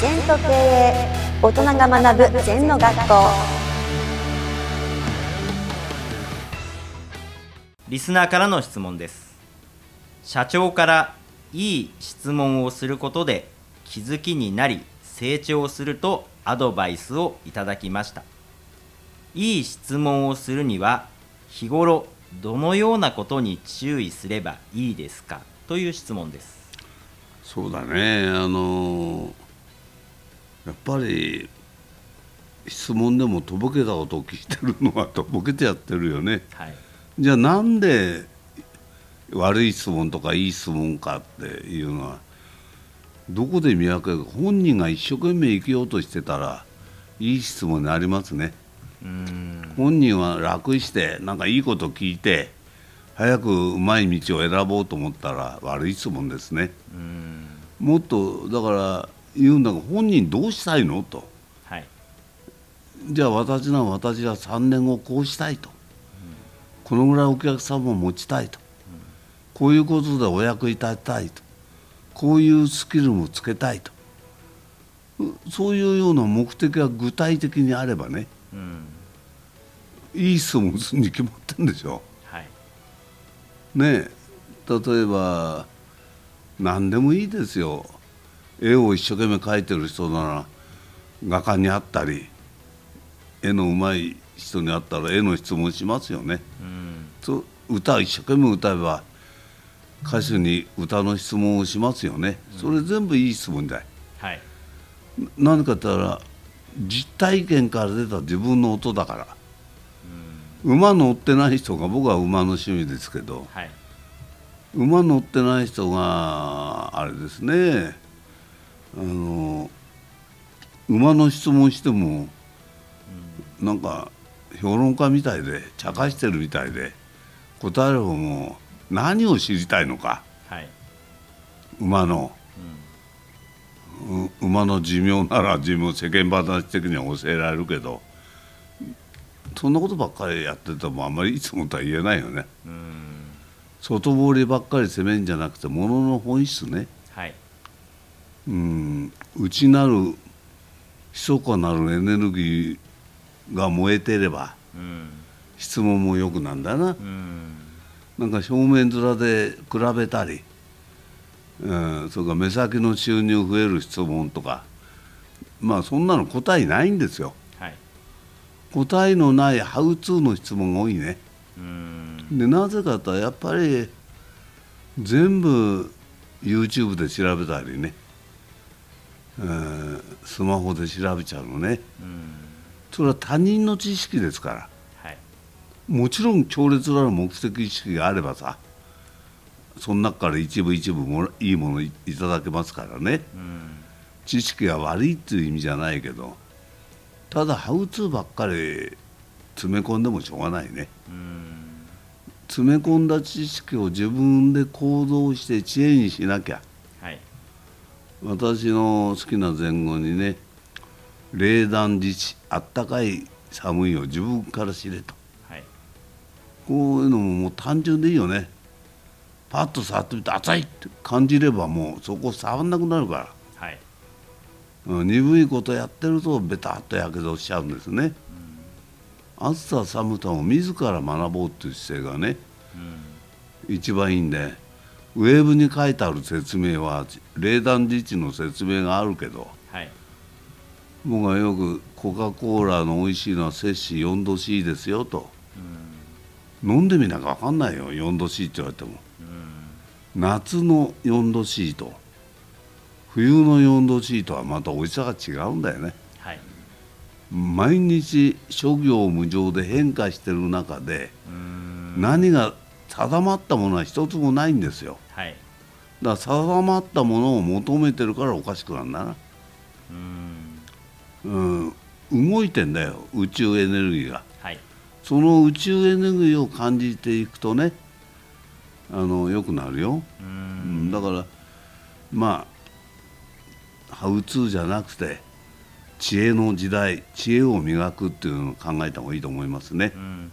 全と経営大人が学ぶ全の学校。リスナーからの質問です。社長からいい質問をすることで気づきになり成長するとアドバイスをいただきました。いい質問をするには日頃どのようなことに注意すればいいですか？という質問です。そうだね。あのやっぱり質問でもとぼけたことを聞いてるのはとぼけてやってるよね。はい。じゃあなんで悪い質問とかいい質問かっていうのはどこで見分けるか本人が一生懸命生きようとしてたらいい質問になりますね。本人は楽してなんかいいこと聞いて早くうまい道を選ぼうと思ったら悪い質問ですね。もっとだから言うんだが本人どうしたいの？と。はい。じゃあ私なら私は3年後こうしたいと、このぐらいお客様を持ちたいと、こういうことでお役に立ちたいと。こういうスキルもつけたいと。うそういうような目的が具体的にあればねうん。いい質問するに決まってるんでしょ。はい。ねえ。例えば何でもいいですよ絵を一生懸命描いてる人なら画家に会ったり絵の上手い人に会ったら絵の質問しますよね。うん。歌を一生懸命歌えば歌手に歌の質問をしますよね。それ全部いい質問だよはい。何かって言ったら実体験から出た自分の音だから。馬乗ってない人が僕は馬の趣味ですけど。はい。馬乗ってない人があれですねあの馬の質問してもなんか評論家みたいで茶化してるみたいで答える方も何を知りたいのか。はい。馬の、う馬の寿命なら寿命世間話的には教えられるけどそんなことばっかりやっててもあんまりいつもとは言えないよね。うん。外堀ばっかり攻めんじゃなくてものの本質ね。はいうん。内なる密かなるエネルギーが燃えてればうん。質問もよくなんだな。うん。なんか正面面で比べたり、うん、それから目先の収入増える質問とかまあそんなの答えないんですよ。はい。答えのないハウツーの質問が多いね。うん。でなぜかとやっぱり全部 YouTube で調べたりね、えースマホで調べちゃうのね。うん。それは他人の知識ですから。はい。もちろん強烈なる目的意識があればさその中から一部一部もらいいものいいただけますからね。うん。知識が悪いっていう意味じゃないけどただハウツーばっかり詰め込んでもしょうがないね。うん。詰め込んだ知識を自分で行動して知恵にしなきゃ。はい私の好きな前後にね「冷暖自治あったかい寒いを自分から知れ」と。はい。こういうのももう単純でいいよね。パッと触ってみて熱いって感じればもうそこ触んなくなるから、はい。うん、鈍いことやってるとベタッとやけどしちゃうんですね、暑さ寒さを自ら学ぼうっていう姿勢がねうん。一番いいんでウェブに書いてある説明は冷暖自治の説明があるけどはい。僕はよくコカ・コーラの美味しいのは摂氏4度 C ですよと。飲んでみなきゃ分かんないよ4度 C って言われても。夏の4度 C と冬の4度 C とはまた美味しさが違うんだよね。はい。毎日諸行無常で変化してる中でうん。何が定まったものは一つもないんですよ。はい。だから定まったものを求めてるからおかしくなるんだな、うん。うん、動いてんだよ宇宙エネルギーが。はい。その宇宙エネルギーを感じていくとねあのよくなるよ、ううんん、だからまあハウツーじゃなくて知恵の時代知恵を磨くっていうのを考えた方がいいと思いますね、うん